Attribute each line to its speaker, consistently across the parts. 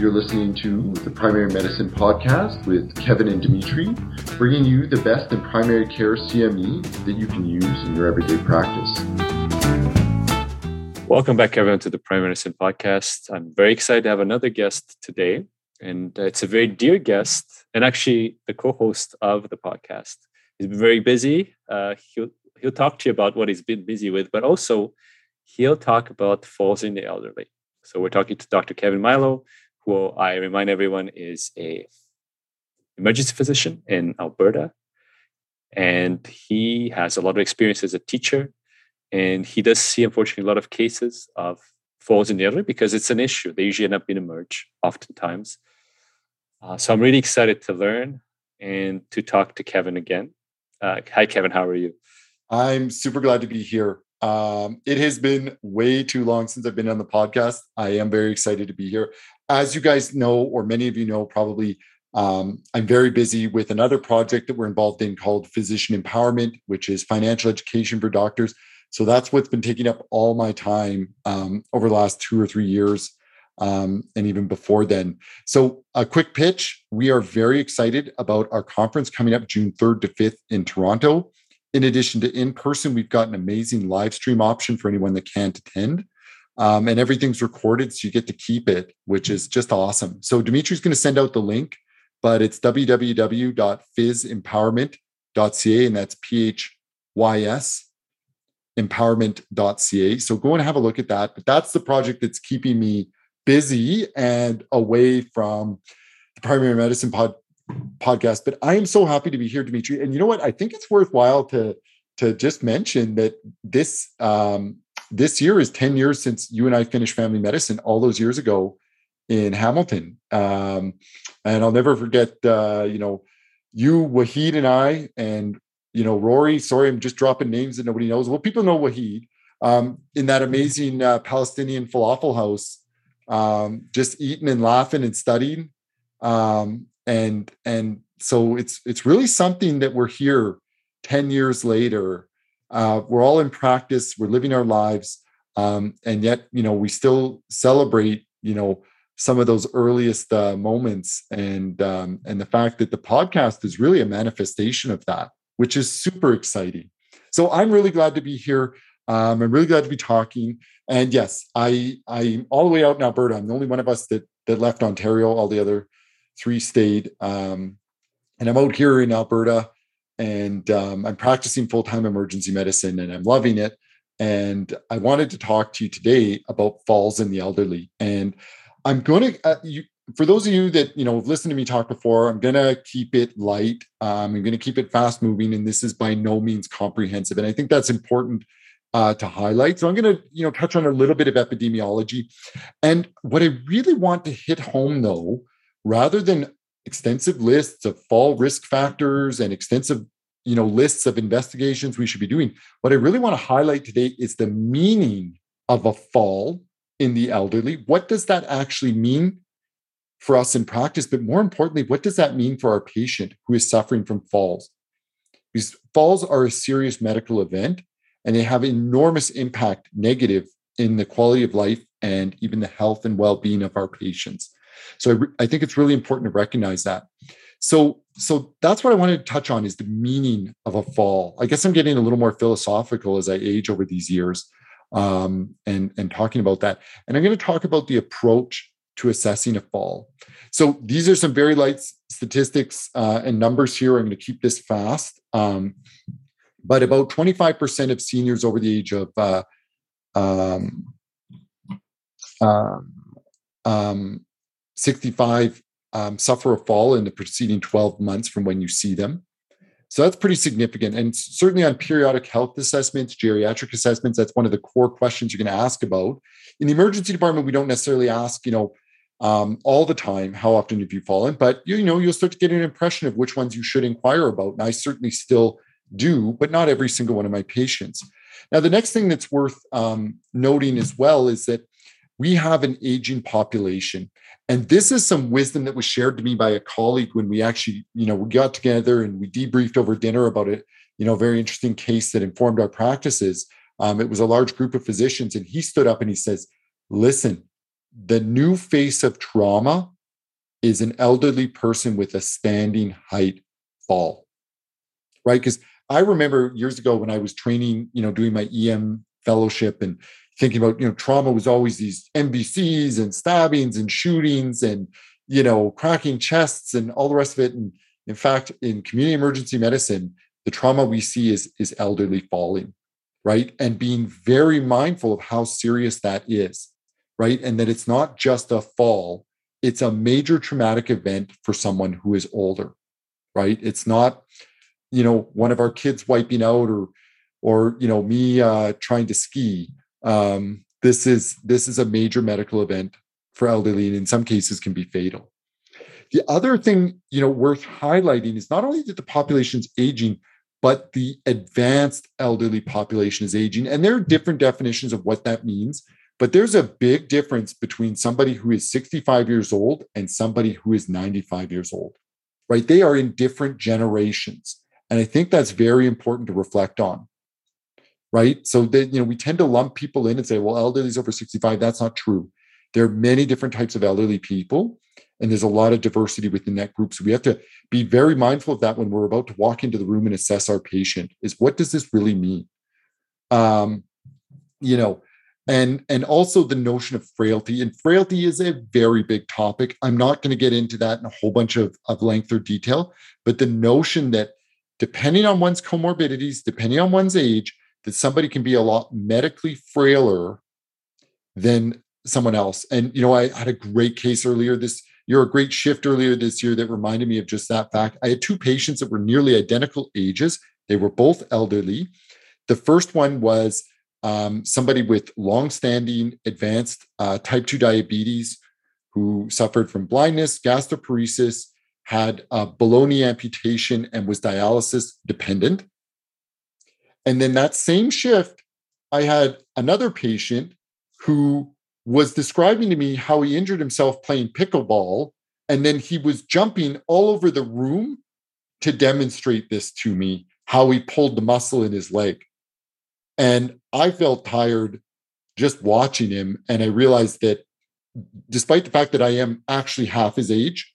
Speaker 1: You're listening to the Primary Medicine Podcast with Kevin and Dimitri, bringing you the best in primary care CME that you can use in your everyday practice.
Speaker 2: Welcome back, everyone, to the Primary Medicine Podcast. I'm very excited to have another guest today, and it's a very dear guest, and actually the co-host of the podcast. He's been very busy. Uh, he'll he'll talk to you about what he's been busy with, but also he'll talk about falls in the elderly. So we're talking to Dr. Kevin Milo, who I remind everyone is a emergency physician in Alberta. And he has a lot of experience as a teacher. And he does see, unfortunately, a lot of cases of falls in the elderly because it's an issue. They usually end up in emerge oftentimes. Uh, so I'm really excited to learn and to talk to Kevin again. Uh, hi, Kevin. How are you?
Speaker 1: I'm super glad to be here. Um, it has been way too long since I've been on the podcast. I am very excited to be here. As you guys know, or many of you know, probably, um, I'm very busy with another project that we're involved in called Physician Empowerment, which is financial education for doctors. So that's what's been taking up all my time um, over the last two or three years, um, and even before then. So, a quick pitch we are very excited about our conference coming up June 3rd to 5th in Toronto. In addition to in person, we've got an amazing live stream option for anyone that can't attend. Um, and everything's recorded, so you get to keep it, which is just awesome. So Dimitri's going to send out the link, but it's www.physempowerment.ca, and that's P H Y S empowerment.ca. So go and have a look at that. But that's the project that's keeping me busy and away from the primary medicine pod, podcast. But I am so happy to be here, Dimitri. And you know what? I think it's worthwhile to to just mention that this um, this year is 10 years since you and I finished family medicine all those years ago in Hamilton. Um, and I'll never forget, uh, you know, you, Wahid, and I, and, you know, Rory. Sorry, I'm just dropping names that nobody knows. Well, people know Wahid um, in that amazing uh, Palestinian falafel house, um, just eating and laughing and studying. Um, and and so it's it's really something that we're here 10 years later uh, we're all in practice we're living our lives um, and yet you know we still celebrate you know some of those earliest uh, moments and um, and the fact that the podcast is really a manifestation of that which is super exciting so i'm really glad to be here um, i'm really glad to be talking and yes i i'm all the way out in alberta i'm the only one of us that that left ontario all the other three stayed. Um, and I'm out here in Alberta and um, I'm practicing full time emergency medicine and I'm loving it. And I wanted to talk to you today about falls in the elderly. And I'm going to, uh, you, for those of you that you know have listened to me talk before, I'm going to keep it light. Um, I'm going to keep it fast moving, and this is by no means comprehensive. And I think that's important uh, to highlight. So I'm going to you know touch on a little bit of epidemiology, and what I really want to hit home though rather than extensive lists of fall risk factors and extensive you know lists of investigations we should be doing. What i really want to highlight today is the meaning of a fall in the elderly. What does that actually mean for us in practice? But more importantly what does that mean for our patient who is suffering from falls? Because falls are a serious medical event and they have enormous impact negative in the quality of life and even the health and well-being of our patients so I, re- I think it's really important to recognize that. So, so that's what I wanted to touch on is the meaning of a fall. I guess I'm getting a little more philosophical as I age over these years, um, and and talking about that. And I'm going to talk about the approach to assessing a fall. So these are some very light statistics uh, and numbers here. I'm going to keep this fast. Um, but about 25% of seniors over the age of uh, um, um, um 65 um, suffer a fall in the preceding 12 months from when you see them. So that's pretty significant. And certainly on periodic health assessments, geriatric assessments, that's one of the core questions you're going to ask about. In the emergency department, we don't necessarily ask, you know, um, all the time, how often have you fallen? But you know, you'll start to get an impression of which ones you should inquire about. And I certainly still do, but not every single one of my patients. Now, the next thing that's worth um, noting as well is that we have an aging population. And this is some wisdom that was shared to me by a colleague when we actually, you know, we got together and we debriefed over dinner about it, you know, very interesting case that informed our practices. Um, it was a large group of physicians, and he stood up and he says, Listen, the new face of trauma is an elderly person with a standing height fall, right? Because I remember years ago when I was training, you know, doing my EM fellowship and thinking about, you know, trauma was always these MVCs and stabbings and shootings and, you know, cracking chests and all the rest of it. And in fact, in community emergency medicine, the trauma we see is, is elderly falling, right? And being very mindful of how serious that is, right? And that it's not just a fall, it's a major traumatic event for someone who is older, right? It's not, you know, one of our kids wiping out or, or you know, me uh, trying to ski. Um, this is this is a major medical event for elderly, and in some cases can be fatal. The other thing, you know, worth highlighting is not only that the population is aging, but the advanced elderly population is aging. And there are different definitions of what that means. But there's a big difference between somebody who is 65 years old and somebody who is 95 years old, right? They are in different generations. And I think that's very important to reflect on, right? So that, you know, we tend to lump people in and say, well, elderly is over 65. That's not true. There are many different types of elderly people and there's a lot of diversity within that group so we have to be very mindful of that when we're about to walk into the room and assess our patient is what does this really mean um you know and and also the notion of frailty and frailty is a very big topic i'm not going to get into that in a whole bunch of, of length or detail but the notion that depending on one's comorbidities depending on one's age that somebody can be a lot medically frailer than someone else and you know i had a great case earlier this you're a great shift earlier this year that reminded me of just that fact. I had two patients that were nearly identical ages. They were both elderly. The first one was um, somebody with long-standing advanced uh, type 2 diabetes who suffered from blindness, gastroparesis, had a below-knee amputation, and was dialysis dependent. And then that same shift, I had another patient who was describing to me how he injured himself playing pickleball. And then he was jumping all over the room to demonstrate this to me, how he pulled the muscle in his leg. And I felt tired just watching him. And I realized that despite the fact that I am actually half his age,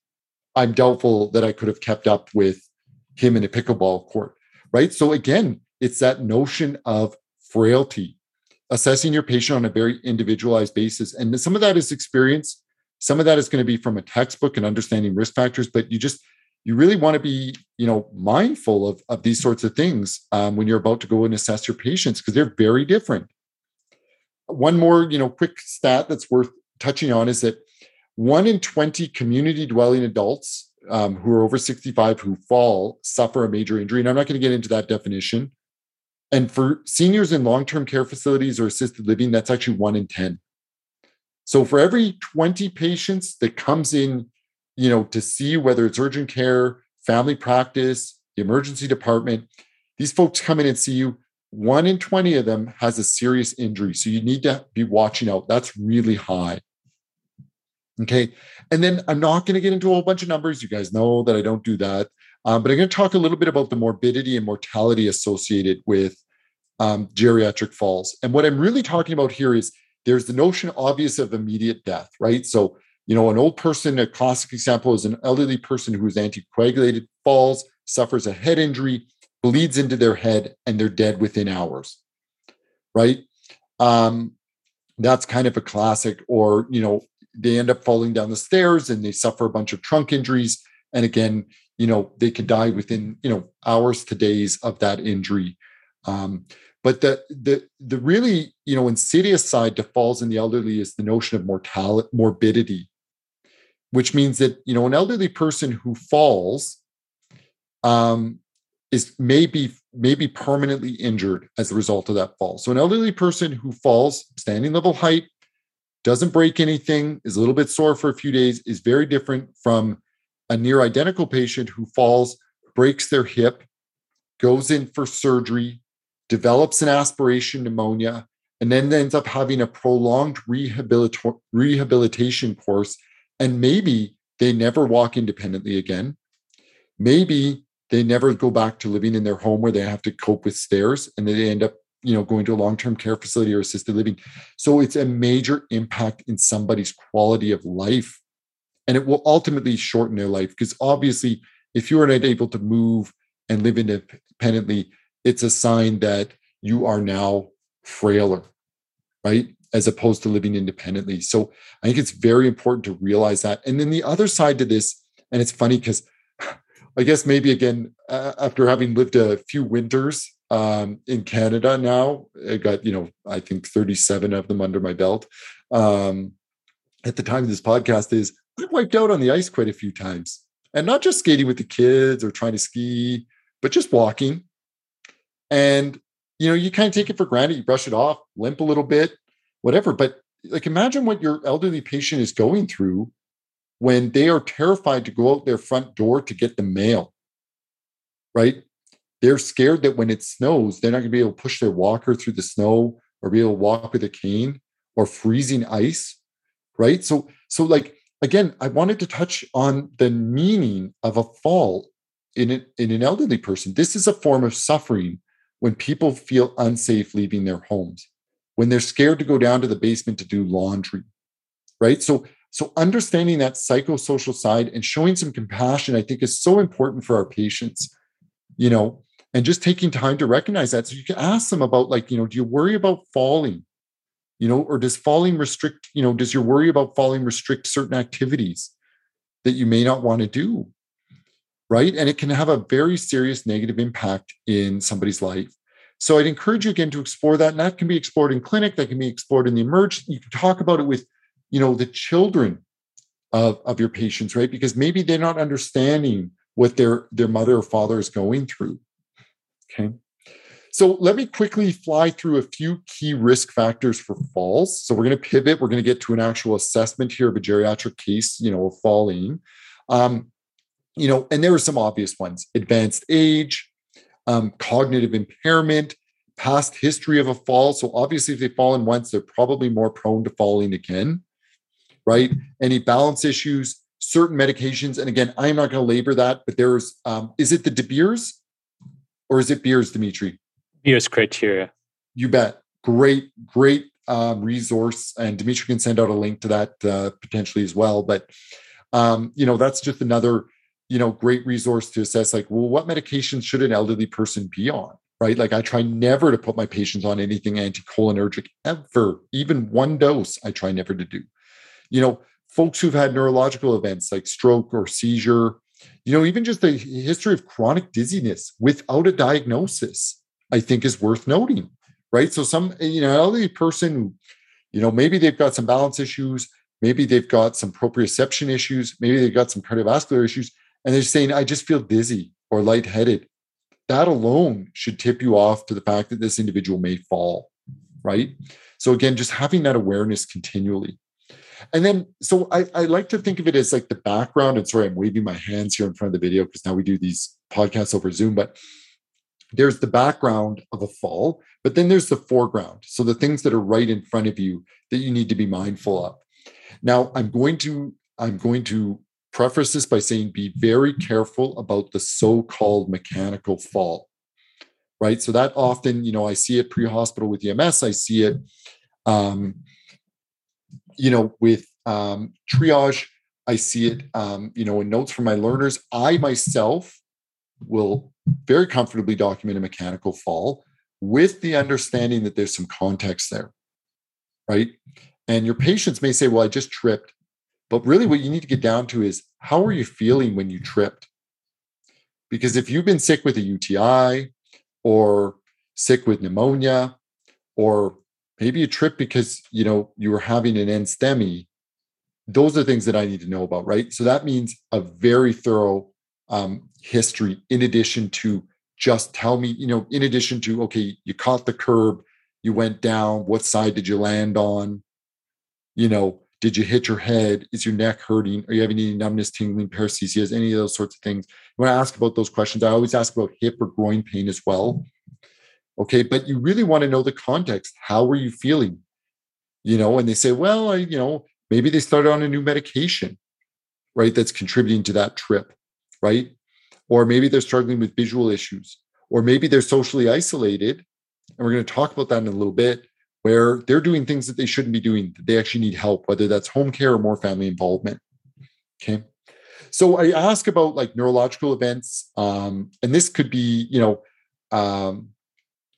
Speaker 1: I'm doubtful that I could have kept up with him in a pickleball court. Right. So again, it's that notion of frailty assessing your patient on a very individualized basis. And some of that is experience, some of that is going to be from a textbook and understanding risk factors, but you just you really want to be you know mindful of, of these sorts of things um, when you're about to go and assess your patients because they're very different one more you know quick stat that's worth touching on is that one in 20 community dwelling adults um, who are over 65 who fall suffer a major injury and i'm not going to get into that definition and for seniors in long term care facilities or assisted living, that's actually one in 10. So for every 20 patients that comes in, you know, to see whether it's urgent care, family practice, the emergency department, these folks come in and see you. One in 20 of them has a serious injury. So you need to be watching out. That's really high. Okay. And then I'm not going to get into a whole bunch of numbers. You guys know that I don't do that. Um, but I'm going to talk a little bit about the morbidity and mortality associated with um, geriatric falls. And what I'm really talking about here is there's the notion obvious of immediate death, right? So, you know, an old person, a classic example is an elderly person who is anticoagulated, falls, suffers a head injury, bleeds into their head, and they're dead within hours, right? Um, that's kind of a classic. Or, you know, they end up falling down the stairs and they suffer a bunch of trunk injuries. And again, you know, they could die within, you know, hours to days of that injury. Um, but the the the really you know insidious side to falls in the elderly is the notion of mortality morbidity, which means that you know an elderly person who falls um, is maybe maybe permanently injured as a result of that fall. So an elderly person who falls standing level height doesn't break anything, is a little bit sore for a few days, is very different from a near identical patient who falls, breaks their hip, goes in for surgery, develops an aspiration pneumonia, and then ends up having a prolonged rehabilita- rehabilitation course. And maybe they never walk independently again. Maybe they never go back to living in their home where they have to cope with stairs and they end up you know going to a long-term care facility or assisted living so it's a major impact in somebody's quality of life and it will ultimately shorten their life because obviously if you are not able to move and live independently it's a sign that you are now frailer right as opposed to living independently so i think it's very important to realize that and then the other side to this and it's funny because i guess maybe again uh, after having lived a few winters um, in Canada now. I got, you know, I think 37 of them under my belt. Um, at the time of this podcast is I wiped out on the ice quite a few times. And not just skating with the kids or trying to ski, but just walking. And, you know, you kind of take it for granted. You brush it off, limp a little bit, whatever. But like imagine what your elderly patient is going through when they are terrified to go out their front door to get the mail. Right? they're scared that when it snows, they're not going to be able to push their walker through the snow or be able to walk with a cane or freezing ice, right? So, so like again, I wanted to touch on the meaning of a fall in an, in an elderly person. This is a form of suffering when people feel unsafe leaving their homes, when they're scared to go down to the basement to do laundry, right? So, so understanding that psychosocial side and showing some compassion, I think, is so important for our patients. You know, and just taking time to recognize that so you can ask them about like you know do you worry about falling you know or does falling restrict you know does your worry about falling restrict certain activities that you may not want to do? Right? And it can have a very serious negative impact in somebody's life. So i'd encourage you again to explore that and that can be explored in clinic that can be explored in the emerge you can talk about it with you know the children of, of your patients right? Because maybe they're not understanding what their their mother or father is going through. Okay. So let me quickly fly through a few key risk factors for falls. So we're going to pivot. We're going to get to an actual assessment here of a geriatric case, you know, of falling. Um, you know, and there are some obvious ones: advanced age, um, cognitive impairment, past history of a fall. So obviously, if they've fallen once, they're probably more prone to falling again, right? Any balance issues, certain medications, and again, I'm not going to labor that, but there's um, is it the De Beers? or is it Beers, Dimitri?
Speaker 2: Beers criteria.
Speaker 1: You bet. Great, great um, resource, and Dimitri can send out a link to that uh, potentially as well. But um, you know, that's just another you know great resource to assess. Like, well, what medications should an elderly person be on? Right? Like, I try never to put my patients on anything anticholinergic ever, even one dose. I try never to do. You know, folks who've had neurological events like stroke or seizure you know, even just the history of chronic dizziness without a diagnosis, I think is worth noting, right? So, some, eh, you know, elderly person, you know, maybe they've got some balance issues, maybe they've got some proprioception issues, maybe they've got some cardiovascular issues, and they're saying, I just feel dizzy or lightheaded. That alone should tip you off to the fact that this individual may fall, right? So, again, just having that awareness continually. And then, so I, I like to think of it as like the background. And sorry, I'm waving my hands here in front of the video because now we do these podcasts over Zoom, but there's the background of a fall, but then there's the foreground. So the things that are right in front of you that you need to be mindful of. Now, I'm going to, I'm going to preface this by saying be very careful about the so-called mechanical fall. Right. So that often, you know, I see it pre-hospital with EMS, I see it um, you know, with um, triage, I see it, um, you know, in notes from my learners. I myself will very comfortably document a mechanical fall with the understanding that there's some context there, right? And your patients may say, well, I just tripped. But really, what you need to get down to is how are you feeling when you tripped? Because if you've been sick with a UTI or sick with pneumonia or maybe a trip because you know you were having an NSTEMI. Those are things that I need to know about, right? So that means a very thorough um, history, in addition to just tell me, you know, in addition to okay, you caught the curb, you went down. What side did you land on? You know, did you hit your head? Is your neck hurting? Are you having any numbness, tingling, paresthesias, any of those sorts of things? When I ask about those questions, I always ask about hip or groin pain as well Okay. But you really want to know the context. How were you feeling? You know, and they say, well, I, you know, maybe they started on a new medication, right? That's contributing to that trip, right? Or maybe they're struggling with visual issues, or maybe they're socially isolated And we're going to talk about that in a little bit, where they're doing things that they shouldn't be doing, that they actually need help, whether that's home care or more family involvement. Okay. So I ask about like neurological events, um, and this could be, you know, um,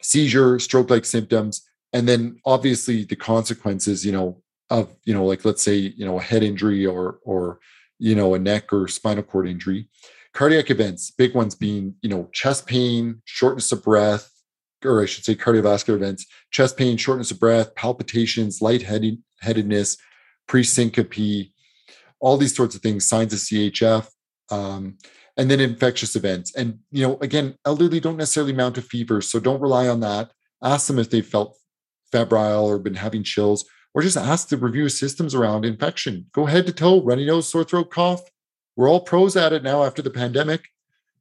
Speaker 1: seizure, stroke-like symptoms, and then obviously the consequences, you know, of you know, like let's say, you know, a head injury or or you know, a neck or spinal cord injury. Cardiac events, big ones being, you know, chest pain, shortness of breath, or I should say cardiovascular events, chest pain, shortness of breath, palpitations, lightheadedness, presyncope, all these sorts of things, signs of CHF, um, and then infectious events. And you know, again, elderly don't necessarily mount a fever, so don't rely on that. Ask them if they felt febrile or been having chills, or just ask to review systems around infection. Go head to toe, runny nose, sore throat, cough. We're all pros at it now after the pandemic.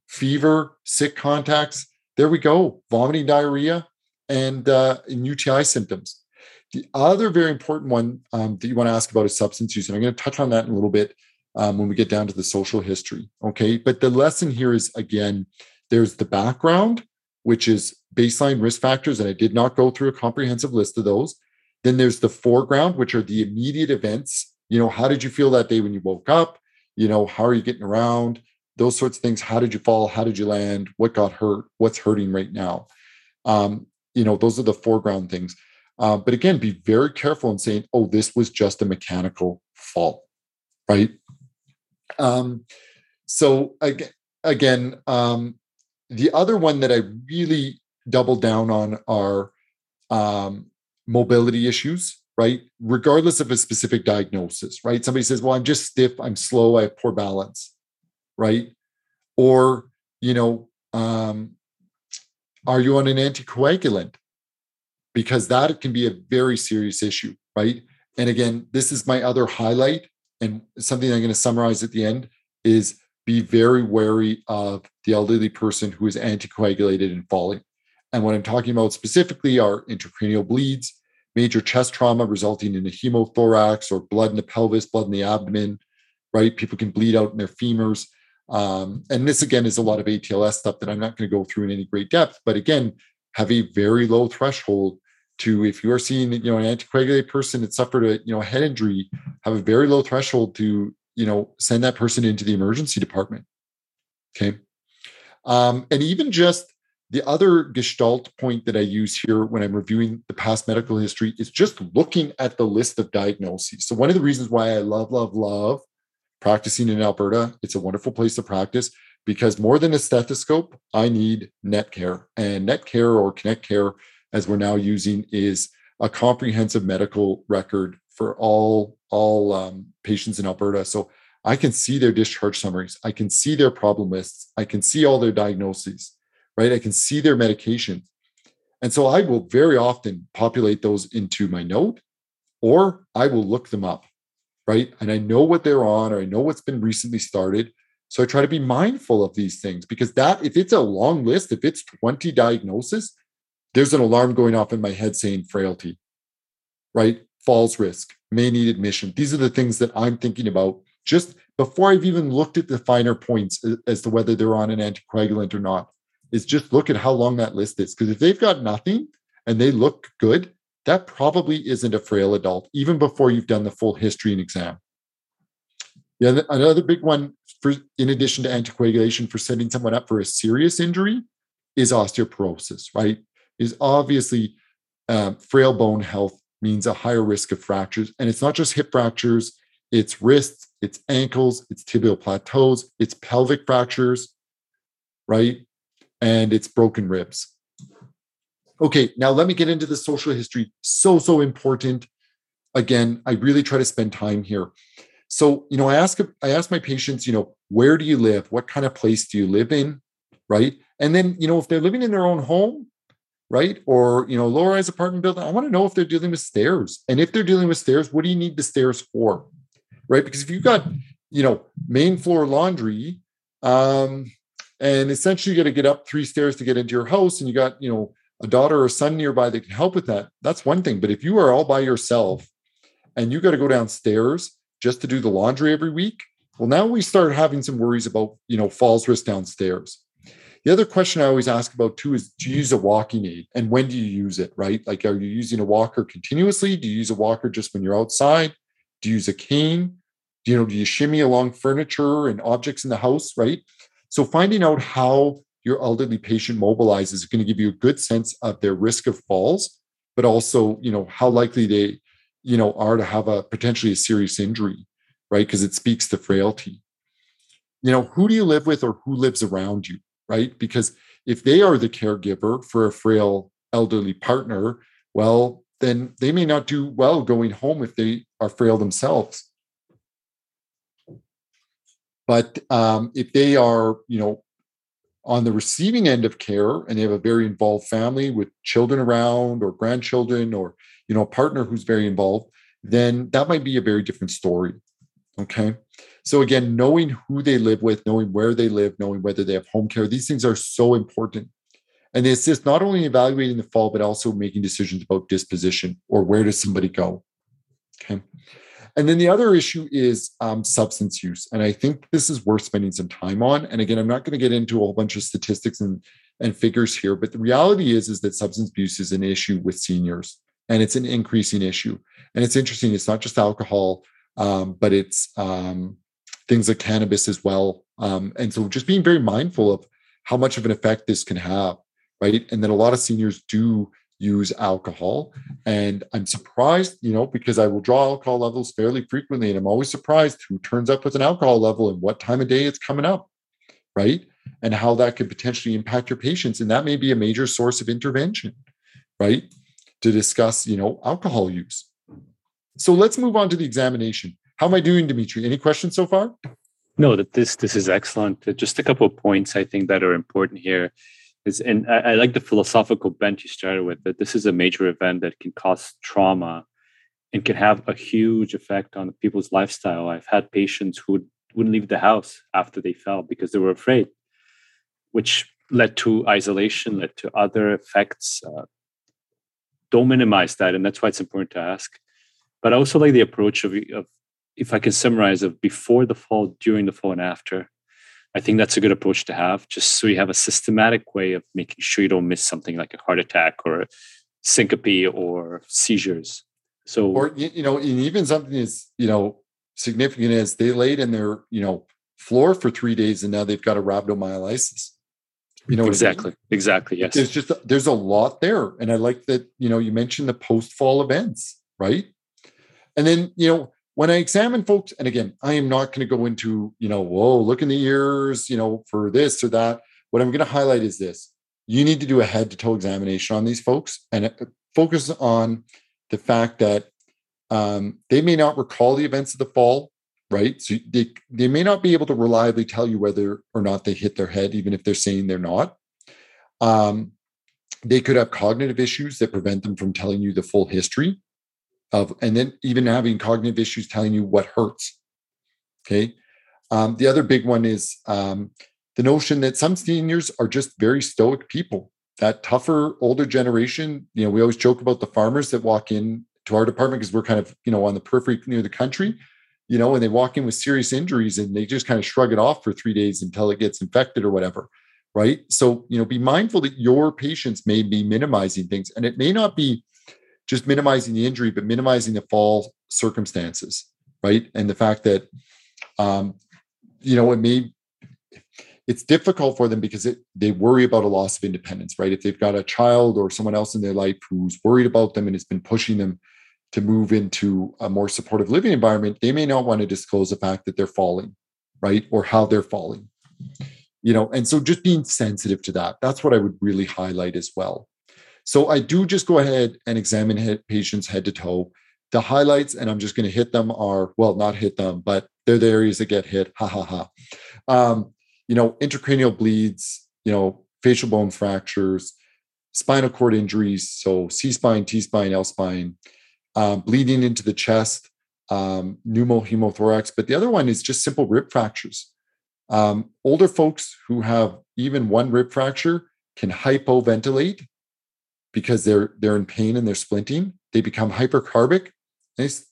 Speaker 1: Fever, sick contacts. There we go. Vomiting, diarrhea, and, uh, and UTI symptoms. The other very important one um, that you want to ask about is substance use. And I'm going to touch on that in a little bit um, when we get down to the social history. Okay. But the lesson here is again, there's the background, which is baseline risk factors. And I did not go through a comprehensive list of those. Then there's the foreground, which are the immediate events. You know, how did you feel that day when you woke up? You know, how are you getting around? Those sorts of things. How did you fall? How did you land? What got hurt? What's hurting right now? Um, you know, those are the foreground things. Uh, but again, be very careful in saying, oh, this was just a mechanical fault, right? Um, so again, again um, the other one that I really double down on are um, mobility issues, right? Regardless of a specific diagnosis, right? Somebody says, well, I'm just stiff, I'm slow, I have poor balance, right? Or, you know, um, are you on an anticoagulant? because that can be a very serious issue, right? And again, this is my other highlight and something I'm going to summarize at the end is be very wary of the elderly person who is anticoagulated and falling. And what I'm talking about specifically are intracranial bleeds, major chest trauma resulting in a hemothorax or blood in the pelvis, blood in the abdomen, right? People can bleed out in their femurs. Um, and this again is a lot of ATLS stuff that I'm not going to go through in any great depth, but again, have a very low threshold to if you are seeing you know an anticoagulated person that suffered a you know a head injury have a very low threshold to you know send that person into the emergency department okay um, and even just the other gestalt point that i use here when i'm reviewing the past medical history is just looking at the list of diagnoses so one of the reasons why i love love love practicing in alberta it's a wonderful place to practice because more than a stethoscope i need Netcare. and Netcare or Connect Care, as we're now using, is a comprehensive medical record for all all um, patients in Alberta. So I can see their discharge summaries. I can see their problem lists. I can see all their diagnoses, right? I can see their medication. And so I will very often populate those into my note or I will look them up, right? And I know what they're on or I know what's been recently started. So I try to be mindful of these things because that, if it's a long list, if it's 20 diagnoses, there's an alarm going off in my head saying frailty, right? Falls risk, may need admission. These are the things that I'm thinking about just before I've even looked at the finer points as to whether they're on an anticoagulant or not. Is just look at how long that list is. Because if they've got nothing and they look good, that probably isn't a frail adult, even before you've done the full history and exam. Yeah, another big one for in addition to anticoagulation for setting someone up for a serious injury is osteoporosis, right? is obviously uh, frail bone health means a higher risk of fractures. And it's not just hip fractures, it's wrists, it's ankles, it's tibial plateaus, it's pelvic fractures, right? And it's broken ribs. Okay, now let me get into the social history. So, so important. Again, I really try to spend time here. So, you know, I ask I ask my patients, you know, where do you live? What kind of place do you live in? Right. And then, you know, if they're living in their own home, right? Or, you know, low rise apartment building. I want to know if they're dealing with stairs. And if they're dealing with stairs, what do you need the stairs for? Right? Because if you've got, you know, main floor laundry, um, and essentially you got to get up three stairs to get into your house, and you got, you know, a daughter or son nearby that can help with that, that's one thing. But if you are all by yourself and you got to go downstairs just to do the laundry every week, well, now we start having some worries about, you know, falls risk downstairs. The other question I always ask about too is do you use a walking aid and when do you use it, right? Like, are you using a walker continuously? Do you use a walker just when you're outside? Do you use a cane? Do you know, do you shimmy along furniture and objects in the house, right? So finding out how your elderly patient mobilizes is going to give you a good sense of their risk of falls, but also, you know, how likely they, you know, are to have a potentially a serious injury, right? Because it speaks to frailty. You know, who do you live with or who lives around you, right? Because if they are the caregiver for a frail elderly partner, well, then they may not do well going home if they are frail themselves. But um, if they are, you know, on the receiving end of care and they have a very involved family with children around or grandchildren or you know a partner who's very involved then that might be a very different story okay? So again knowing who they live with knowing where they live knowing whether they have home care these things are so important. And they assist not only evaluating the fall but also making decisions about disposition or where does somebody go okay and then the other issue is um, substance use. And I think this is worth spending some time on. And again, I'm not going to get into a whole bunch of statistics and, and figures here, but the reality is, is that substance abuse is an issue with seniors and it's an increasing issue. And it's interesting, it's not just alcohol, um, but it's um, things like cannabis as well. Um, and so just being very mindful of how much of an effect this can have, right? And then a lot of seniors do use alcohol. And I'm surprised, you know, because I will draw alcohol levels fairly frequently. And I'm always surprised who turns up with an alcohol level and what time of day it's coming up, right? And how that could potentially impact your patients. And that may be a major source of intervention, right? To discuss, you know, alcohol use. So let's move on to the examination. How am I doing, Dimitri? Any questions so far?
Speaker 2: No, that this this is excellent. Just a couple of points I think that are important here and I, I, like the philosophical bent you started with that this is a major event that can cause trauma and can have a huge effect on people's lifestyle. I've had patients who wouldn't leave the house after they fell because they were afraid which led to isolation led to other effects uh, don't minimize that and that's why it's important to ask. But i also like the approach of, of if i can summarize of before the fall during the fall and after I think that's a good approach to have, just so you have a systematic way of making sure you don't miss something like a heart attack or syncope or seizures. So,
Speaker 1: or you know, and even something as you know significant as they laid in their you know floor for three days and now they've got a rhabdomyolysis.
Speaker 2: You know exactly, I mean? exactly. Yes,
Speaker 1: there's just there's a lot there, and I like that. You know, you mentioned the post fall events, right? And then you know when I examine folks, and again, I am not going to go into, you know, whoa, look in the ears, you know, for this or that. What I'm going to highlight is this you need to do a head to toe examination on these folks and uh, focus on the fact that um, they may not recall the events of the fall, right? So they, they may not be able to reliably tell you whether or not they hit their head, even if they're saying they're not. Um, they could have cognitive issues that prevent them from telling you the full history of and then even having cognitive issues telling you what hurts okay? Um, the other big one is um, the notion that some seniors are just very stoic people. That tougher older generation you know we always joke about the farmers that walk in to our department because we're kind of you know on the periphery near the country you know and they walk in with serious injuries and they just kind of shrug it off for three days until it gets infected or whatever right? So you know be mindful that your patients may be minimizing things and it may not be just minimizing the injury, but minimizing the fall circumstances, right? And the fact that, um, you know, it may, it's difficult for them because it, they worry about a loss of independence, right? If they've got a child or someone else in their life who's worried about them and has been pushing them to move into a more supportive living environment, they may not want to disclose the fact that they're falling, right? Or how they're falling, you know? And so just being sensitive to that, that's what I would really highlight as well. So I do just go ahead and examine head, patients head to toe. The highlights, and I'm just going to hit them are well, not hit them, but they're the areas that get hit. Ha ha ha. Um, you know, intracranial bleeds, you know, facial bone fractures, spinal cord injuries, so C spine, T spine, L spine, um, bleeding into the chest, um, pneumohemothorax. But the other one is just simple rib fractures. Um, older folks who have even one rib fracture can hypoventilate because they're they're in pain and they're splinting they become hypercarbic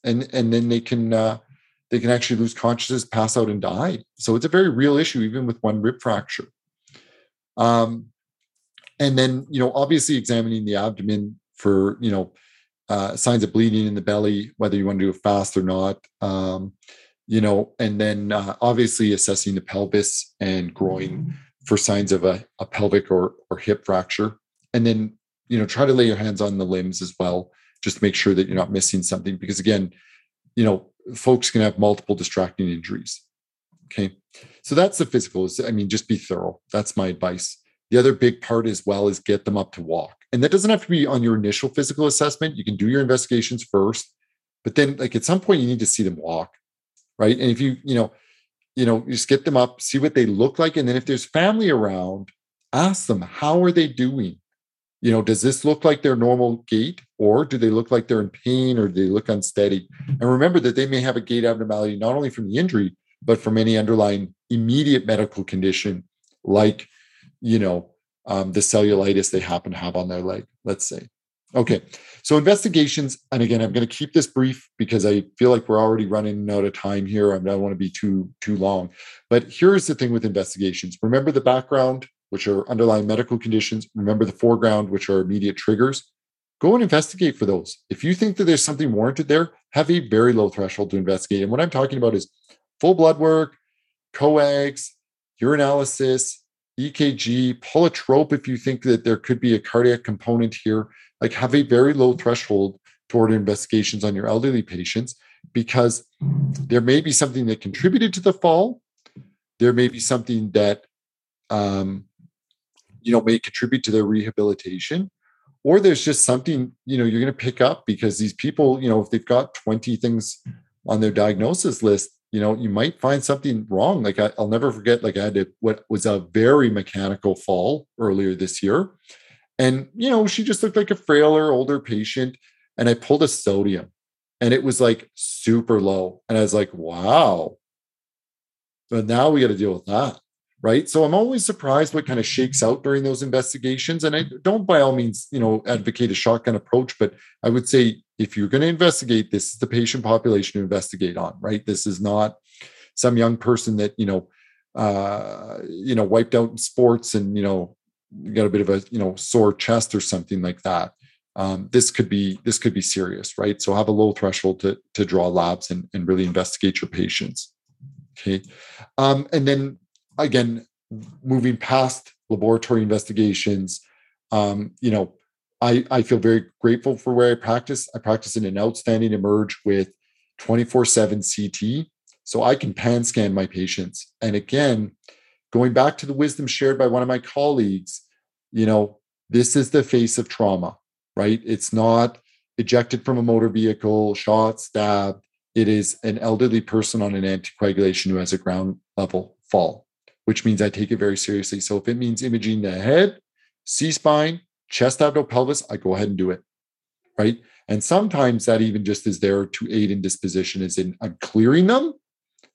Speaker 1: and and then they can uh, they can actually lose consciousness pass out and die so it's a very real issue even with one rib fracture Um, and then, you know, obviously examining the abdomen for, you know, uh, signs of bleeding in the belly, whether you want to do it fast or not. Um, you know, and then uh, obviously assessing the pelvis and groin for signs of a, a pelvic or, or hip fracture. And then, you know, try to lay your hands on the limbs as well, just make sure that you're not missing something. Because again, you know, folks can have multiple distracting injuries. Okay. So that's the physical. I mean, just be thorough. That's my advice. The other big part as well is get them up to walk. And that doesn't have to be on your initial physical assessment. You can do your investigations first, but then like at some point you need to see them walk. Right. And if you, you know, you know, just get them up, see what they look like. And then if there's family around, ask them, how are they doing? You know, does this look like their normal gait or do they look like they're in pain or do they look unsteady? And remember that they may have a gait abnormality, not only from the injury, but from any underlying immediate medical condition like you know um, the cellulitis they happen to have on their leg let's say. Okay so investigations and again i'm going to keep this brief because i feel like we're already running out of time here i don't want to be too too long. But here's the thing with investigations. Remember the background which are underlying medical conditions remember the foreground which are immediate triggers go and investigate for those if you think that there's something warranted there have a very low threshold to investigate and what i'm talking about is full blood work, coags, urinalysis, EKG, pull a trop if you think that there could be a cardiac component here. Like have a very low threshold toward investigations on your elderly patients because there may be something that contributed to the fall. There may be something that um, you know may contribute to their rehabilitation or there's just something you know you're going to pick up because these people you know if they've got 20 things on their diagnosis list you know, you might find something wrong. Like I, will never forget, like I had to, what was a very mechanical fall earlier this year. And, you know, she just looked like a frailer, older patient. And I pulled a sodium and it was like super low. And I was like, wow. But now we got to deal with that right? So i'm always surprised what kind of shakes out during those investigations. And i don't by all means you know advocate a shotgun approach but i would say if you're going to investigate this is the patient population to investigate on right? This is not some young person that you know uh you know wiped out in sports and you know got a bit of a you know sore chest or something like that. Um, this could be this could be serious right? So have a low threshold to to draw labs and, and really investigate your patients. Okay. Um, and then again, moving past laboratory investigations, um, you know, I, I feel very grateful for where I practice. I practice in an outstanding emerge with 24 7 CT. So I can pan scan my patients. And again, going back to the wisdom shared by one of my colleagues, you know, this is the face of trauma, right? It's not ejected from a motor vehicle, shot, stabbed. It is an elderly person on an anticoagulation who has a ground level fall which means I take it very seriously. So if it means imaging the head, C spine, chest, abdomen, pelvis, I go ahead and do it. Right. And sometimes that even just is there to aid in disposition, is in I'm clearing them.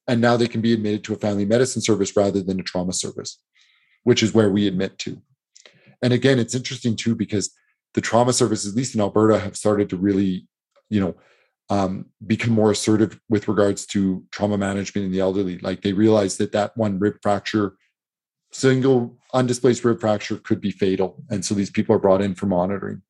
Speaker 1: And now they can be admitted to a family medicine service rather than a trauma service, which is where we admit to. And again, it's interesting too, because the trauma services, at least in Alberta, have started to really, you know, um, become more assertive with regards to trauma management in the elderly. Like they realize that that one rib fracture, single undisplaced rib fracture, could be fatal, and so these people are brought in for monitoring.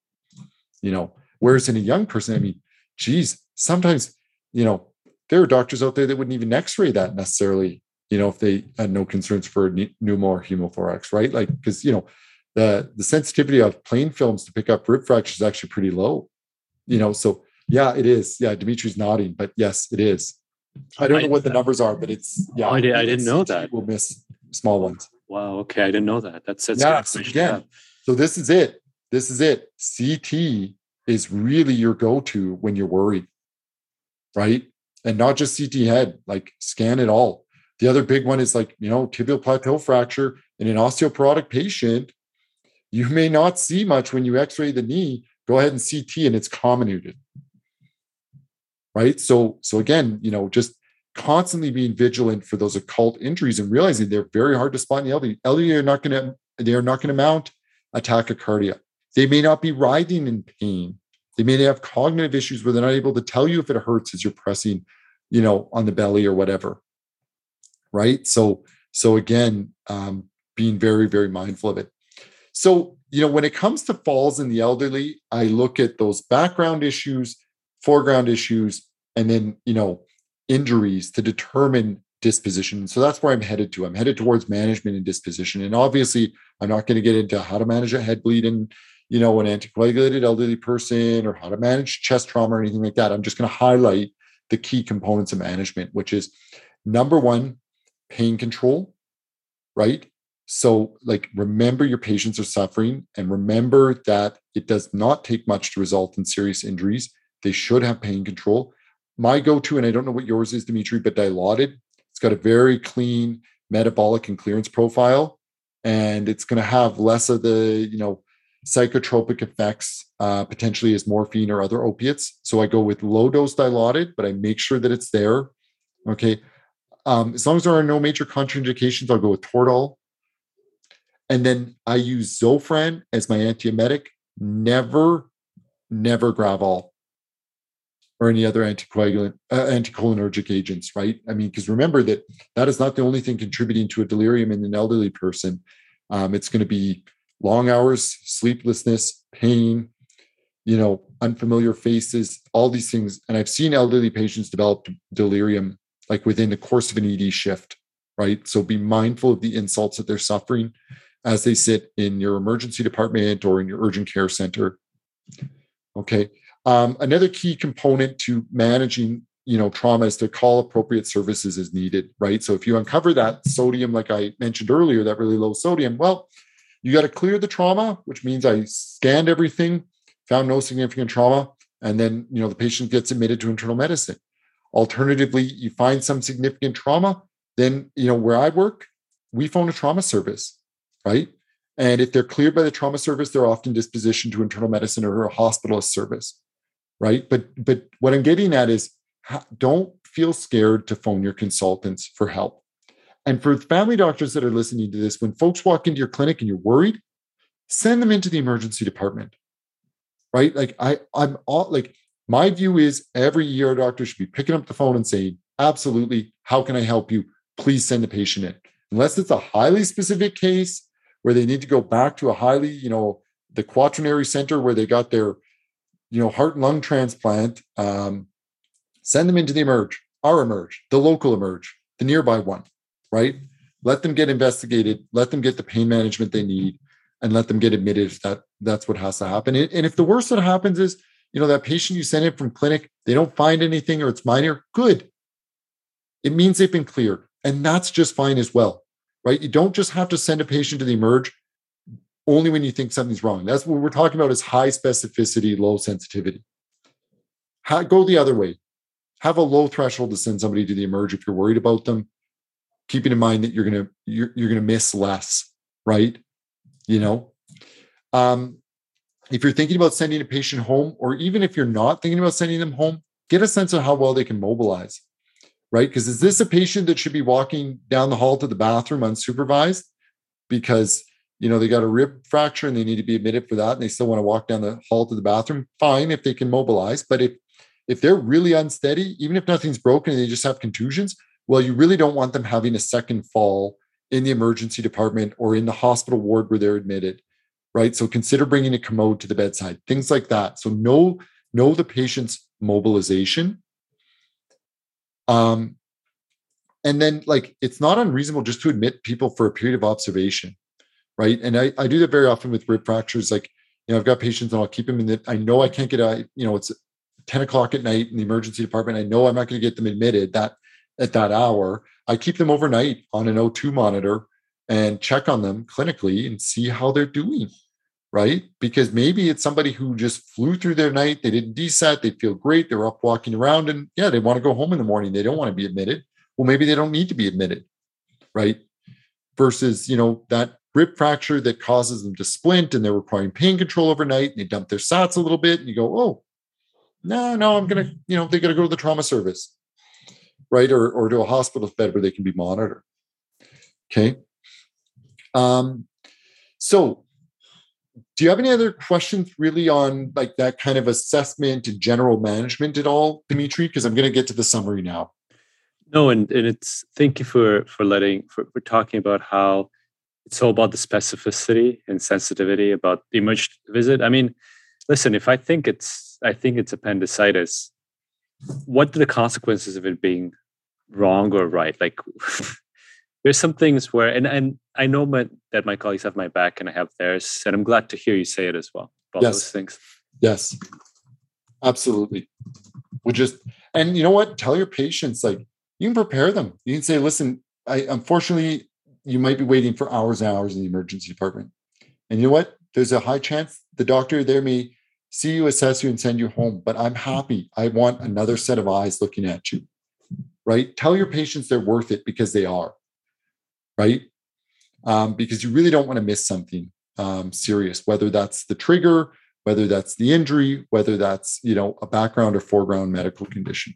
Speaker 1: You know, whereas in a young person, I mean, geez, sometimes you know there are doctors out there that wouldn't even X-ray that necessarily. You know, if they had no concerns for pneumo or hemothorax, right? Like because you know the the sensitivity of plain films to pick up rib fractures is actually pretty low. You know, so yeah, it is. Yeah, Dimitri's nodding, but yes, it is. I don't know what the numbers are, but it's yeah.
Speaker 2: Oh, I, did, I didn't know that.
Speaker 1: We'll miss small ones.
Speaker 2: Wow. Okay, I didn't know that. That's, that's
Speaker 1: yeah. So again, so this is it. This is it. CT is really your go-to when you're worried, right? And not just CT head, like scan it all. The other big one is like you know tibial plateau fracture in an osteoporotic patient. You may not see much when you X-ray the knee. Go ahead and CT, and it's comminuted right? So so again you know just constantly being vigilant for those occult injuries and realizing they're very hard to spot in the elderly. Elderly are not going to they are not going to mount a tachycardia they may not be writhing in pain. They may have cognitive issues where they're not able to tell you if it hurts as you're pressing you know on the belly or whatever right? So so again um, being very, very mindful of it. So, you know, when it comes to falls in the elderly, I look at those background issues, foreground issues, and then, you know, injuries to determine disposition. So that's where I'm headed to. I'm headed towards management and disposition. And obviously, I'm not going to get into how to manage a head bleed in, you know, an anticoagulated elderly person or how to manage chest trauma or anything like that. I'm just going to highlight the key components of management, which is number one, pain control, right? So, like, remember your patients are suffering and remember that it does not take much to result in serious injuries. They should have pain control. My go to, and I don't know what yours is, Dimitri, but Dilaudid, it's got a very clean metabolic and clearance profile. And it's going to have less of the, you know, psychotropic effects, uh, potentially as morphine or other opiates. So I go with low dose Dilaudid, but I make sure that it's there. Okay. Um, as long as there are no major contraindications, I'll go with Toradol and then I use Zofran as my antiemetic, never, never Gravol or any other anticoagulant, uh, anticholinergic agents, right? I mean, because remember that that is not the only thing contributing to a delirium in an elderly person. Um, it's going to be long hours, sleeplessness, pain, you know, unfamiliar faces, all these things. And I've seen elderly patients develop delirium like within the course of an ED shift, right? So be mindful of the insults that they're suffering as they sit in your emergency department or in your urgent care center. Okay. Um, another key component to managing you know trauma is to call appropriate services as needed right? So if you uncover that sodium like i mentioned earlier that really low sodium well you got to clear the trauma which means i scanned everything found no significant trauma and then you know the patient gets admitted to internal medicine. Alternatively you find some significant trauma then you know where i work we phone a trauma service right? And if they're cleared by the trauma service, they're often dispositioned to internal medicine or a hospitalist service, right? But but what I'm getting at is don't feel scared to phone your consultants for help. And for family doctors that are listening to this, when folks walk into your clinic and you're worried, send them into the emergency department. Right? Like I, I'm all like my view is every ER doctor should be picking up the phone and saying, absolutely, how can I help you? Please send the patient in. Unless it's a highly specific case where they need to go back to a highly, you know, the quaternary center where they got their, you know, heart and lung transplant, um, send them into the emerge, our emerge, the local emerge, the nearby one, right? Let them get investigated, let them get the pain management they need, and let them get admitted if that that's what has to happen. And if the worst that happens is, you know, that patient you sent in from clinic, they don't find anything or it's minor, good. It means they've been cleared. And that's just fine as well right? You don't just have to send a patient to the emerge only when you think something's wrong. That's what we're talking about is high specificity, low sensitivity. go the other way. Have a low threshold to send somebody to the emerge if you're worried about them, keeping in mind that you're gonna you're, you're gonna miss less, right? You know, um, if you're thinking about sending a patient home, or even if you're not thinking about sending them home, get a sense of how well they can mobilize right? Because is this a patient that should be walking down the hall to the bathroom unsupervised because you know they got a rib fracture and they need to be admitted for that and they still want to walk down the hall to the bathroom? Fine if they can mobilize, but if if they're really unsteady, even if nothing's broken and they just have contusions, well, you really don't want them having a second fall in the emergency department or in the hospital ward where they're admitted, right? So consider bringing a commode to the bedside, things like that. So know know the patient's mobilization um, and then like it's not unreasonable just to admit people for a period of observation, right? And I, I do that very often with rib fractures. Like, you know, I've got patients and I'll keep them in the I know I can't get a, you know, it's 10 o'clock at night in the emergency department. I know I'm not going to get them admitted that at that hour. I keep them overnight on an O2 monitor and check on them clinically and see how they're doing right? Because maybe it's somebody who just flew through their night, they didn't desat, they feel great, they're up walking around, and yeah, they want to go home in the morning. They don't want to be admitted. Well, maybe they don't need to be admitted, right? Versus, you know, that rib fracture that causes them to splint and they're requiring pain control overnight and they dump their SATs a little bit and you go, oh, no, no, I'm gonna, you know, they gotta go to the trauma service, right? Or or to a hospital bed where they can be monitored. Okay. Um, so do you have any other questions really on like that kind of assessment and general management at all dimitri because i'm going to get to the summary now
Speaker 2: no and, and it's thank you for for letting for, for talking about how it's all about the specificity and sensitivity about the emergent visit. I mean, listen, if I think it's I think it's appendicitis, what are the consequences of it being wrong or right? Like there's some things where and and I know my, that my colleagues have my back and I have theirs, and I'm glad to hear you say it as well. About
Speaker 1: yes.
Speaker 2: those things.
Speaker 1: Yes. Absolutely. We just and you know what? Tell your patients like you can prepare them. You can say, listen, I unfortunately you might be waiting for hours and hours in the emergency department. And you know what? There's a high chance the doctor there may see you, assess you, and send you home. But I'm happy. I want another set of eyes looking at you. Right? Tell your patients they're worth it because they are. Right? Um, because you really don't want to miss something um, serious, whether that's the trigger, whether that's the injury, whether that's you know a background or foreground medical condition.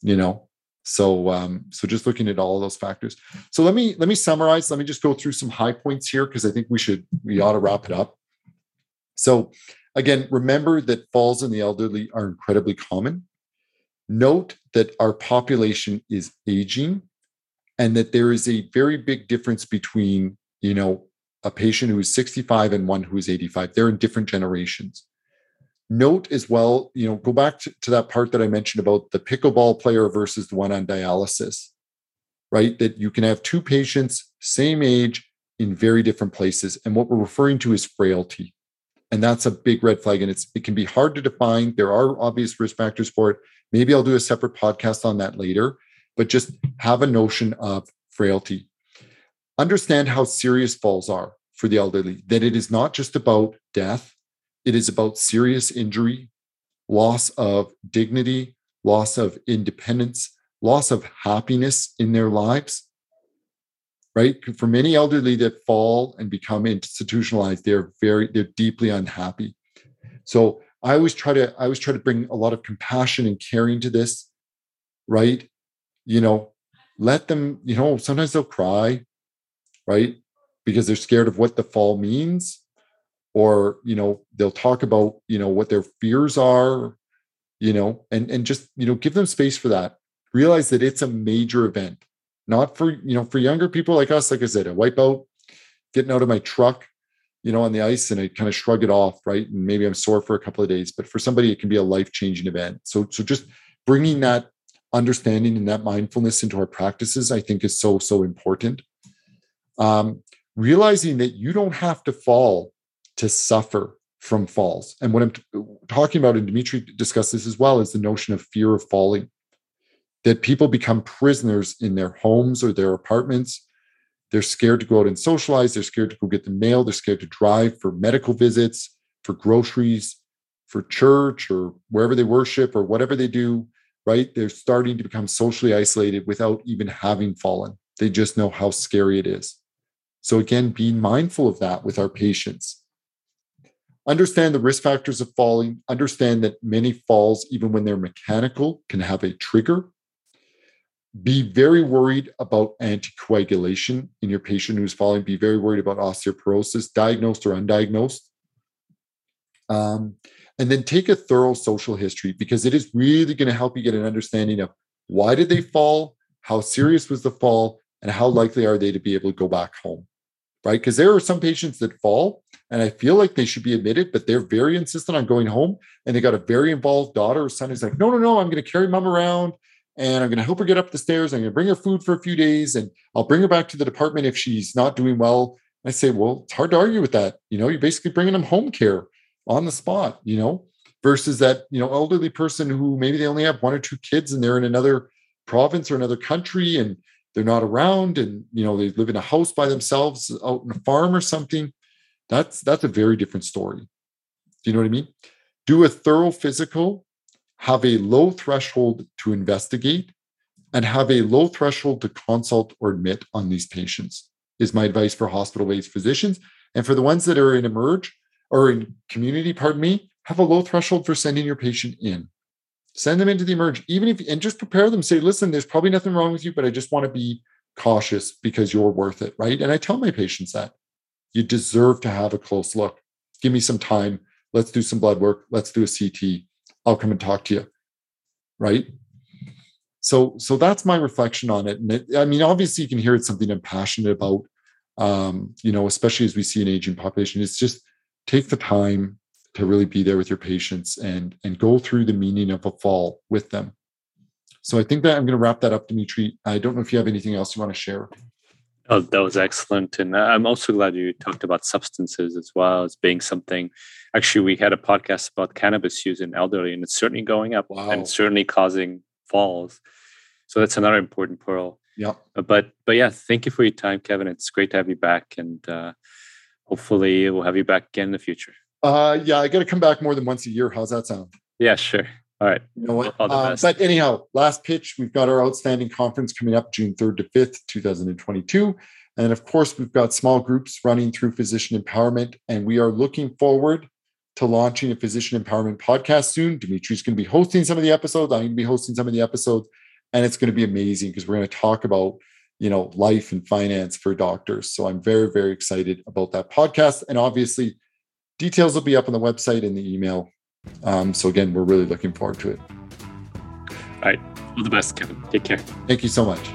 Speaker 1: You know, so um, so just looking at all those factors. So let me let me summarize. Let me just go through some high points here because I think we should we ought to wrap it up. So again, remember that falls in the elderly are incredibly common. Note that our population is aging and that there is a very big difference between, you know, a patient who is 65 and one who is 85. They're in different generations note as well you know go back to, to, that part that i mentioned about the pickleball player versus the one on dialysis right? That you can have two patients same age in very different places. And what we're referring to is frailty. And that's a big red flag. And it's it can be hard to define. There are obvious risk factors for it. Maybe i'll do a separate podcast on that later. But just have a notion of frailty. Understand how serious falls are for the elderly that it is not just about death it is about serious injury, loss of dignity, loss of independence, loss of happiness in their lives. Right? For many elderly that fall and become institutionalized, they're very, they're deeply unhappy. So I always try to, I always try to bring a lot of compassion and caring to this, right? You know, let them, you know, sometimes they'll cry, right? Because they're scared of what the fall means or you know they'll talk about you know what their fears are you know and and just you know give them space for that. Realize that it's a major event not for you know for younger people like us like i said a wipeout getting out of my truck you know on the ice and i kind of shrug it off right? And maybe i'm sore for a couple of days but for somebody it can be a life changing event. So so just bringing that understanding and that mindfulness into our practices i think is so so important. Um, realizing that you don't have to fall to suffer from falls. And what I'm t- talking about, and Dimitri discussed this as well, is the notion of fear of falling. That people become prisoners in their homes or their apartments. They're scared to go out and socialize. They're scared to go get the mail. They're scared to drive for medical visits, for groceries, for church or wherever they worship or whatever they do, right? They're starting to become socially isolated without even having fallen. They just know how scary it is. So, again, being mindful of that with our patients understand the risk factors of falling, understand that many falls, even when they're mechanical, can have a trigger. Be very worried about anticoagulation in your patient who's falling. Be very worried about osteoporosis, diagnosed or undiagnosed. Um, and then take a thorough social history because it is really going to help you get an understanding of why did they fall, how serious was the fall, and how likely are they to be able to go back home right? Because there are some patients that fall and I feel like they should be admitted, but they're very insistent on going home. And they got a very involved daughter or son who's like, no, no, no, I'm going to carry mom around and I'm going to help her get up the stairs. I'm going to bring her food for a few days and I'll bring her back to the department if she's not doing well. I say, well, it's hard to argue with that. You know, you're basically bringing them home care on the spot, you know, versus that, you know, elderly person who maybe they only have one or two kids and they're in another province or another country and they're not around and you know they live in a house by themselves out in a farm or something that's that's a very different story. Do you know what i mean? Do a thorough physical have a low threshold to investigate and have a low threshold to consult or admit on these patients is my advice for hospital-based physicians. And for the ones that are in emerge or in community pardon me have a low threshold for sending your patient in. Send them into the emerge even if and just prepare them. Say listen there's probably nothing wrong with you but i just want to be cautious because you're worth it right? And i tell my patients that you deserve to have a close look. Give me some time. Let's do some blood work. Let's do a ct i'll come and talk to you. Right? So so that's my reflection on it. And it, i mean obviously you can hear it's something i'm passionate about um, you know, especially as we see an aging population, it's just take the time to really be there with your patients and and go through the meaning of a fall with them. So I think that I'm going to wrap that up, Dimitri. I don't know if you have anything else you want to share.
Speaker 2: Oh, that was excellent. And I'm also glad you talked about substances as well as being something. Actually, we had a podcast about cannabis use in elderly, and it's certainly going up wow. and certainly causing falls. So that's another important pearl.
Speaker 1: Yeah.
Speaker 2: Uh, but but yeah, thank you for your time, Kevin. It's great to have you back, and uh, hopefully we'll have you back again in the future.
Speaker 1: Uh, yeah, I got to come back more than once a year. How's that sound?
Speaker 2: Yeah, sure. All right.
Speaker 1: You know what? Uh, but anyhow, last pitch. We've got our outstanding conference coming up June 3rd to 5th, 2022. And of course, we've got small groups running through physician empowerment. And we are looking forward to launching a physician empowerment podcast soon. Dimitri's going to be hosting some of the episodes. I'm going to be hosting some of the episodes. And it's going to be amazing because we're going to talk about you know life and finance for doctors so i'm very very excited about that podcast and obviously details will be up on the website and the email um, so again, we're really looking forward to it.
Speaker 2: All right. All the best, Kevin. Take care.
Speaker 1: Thank you so much.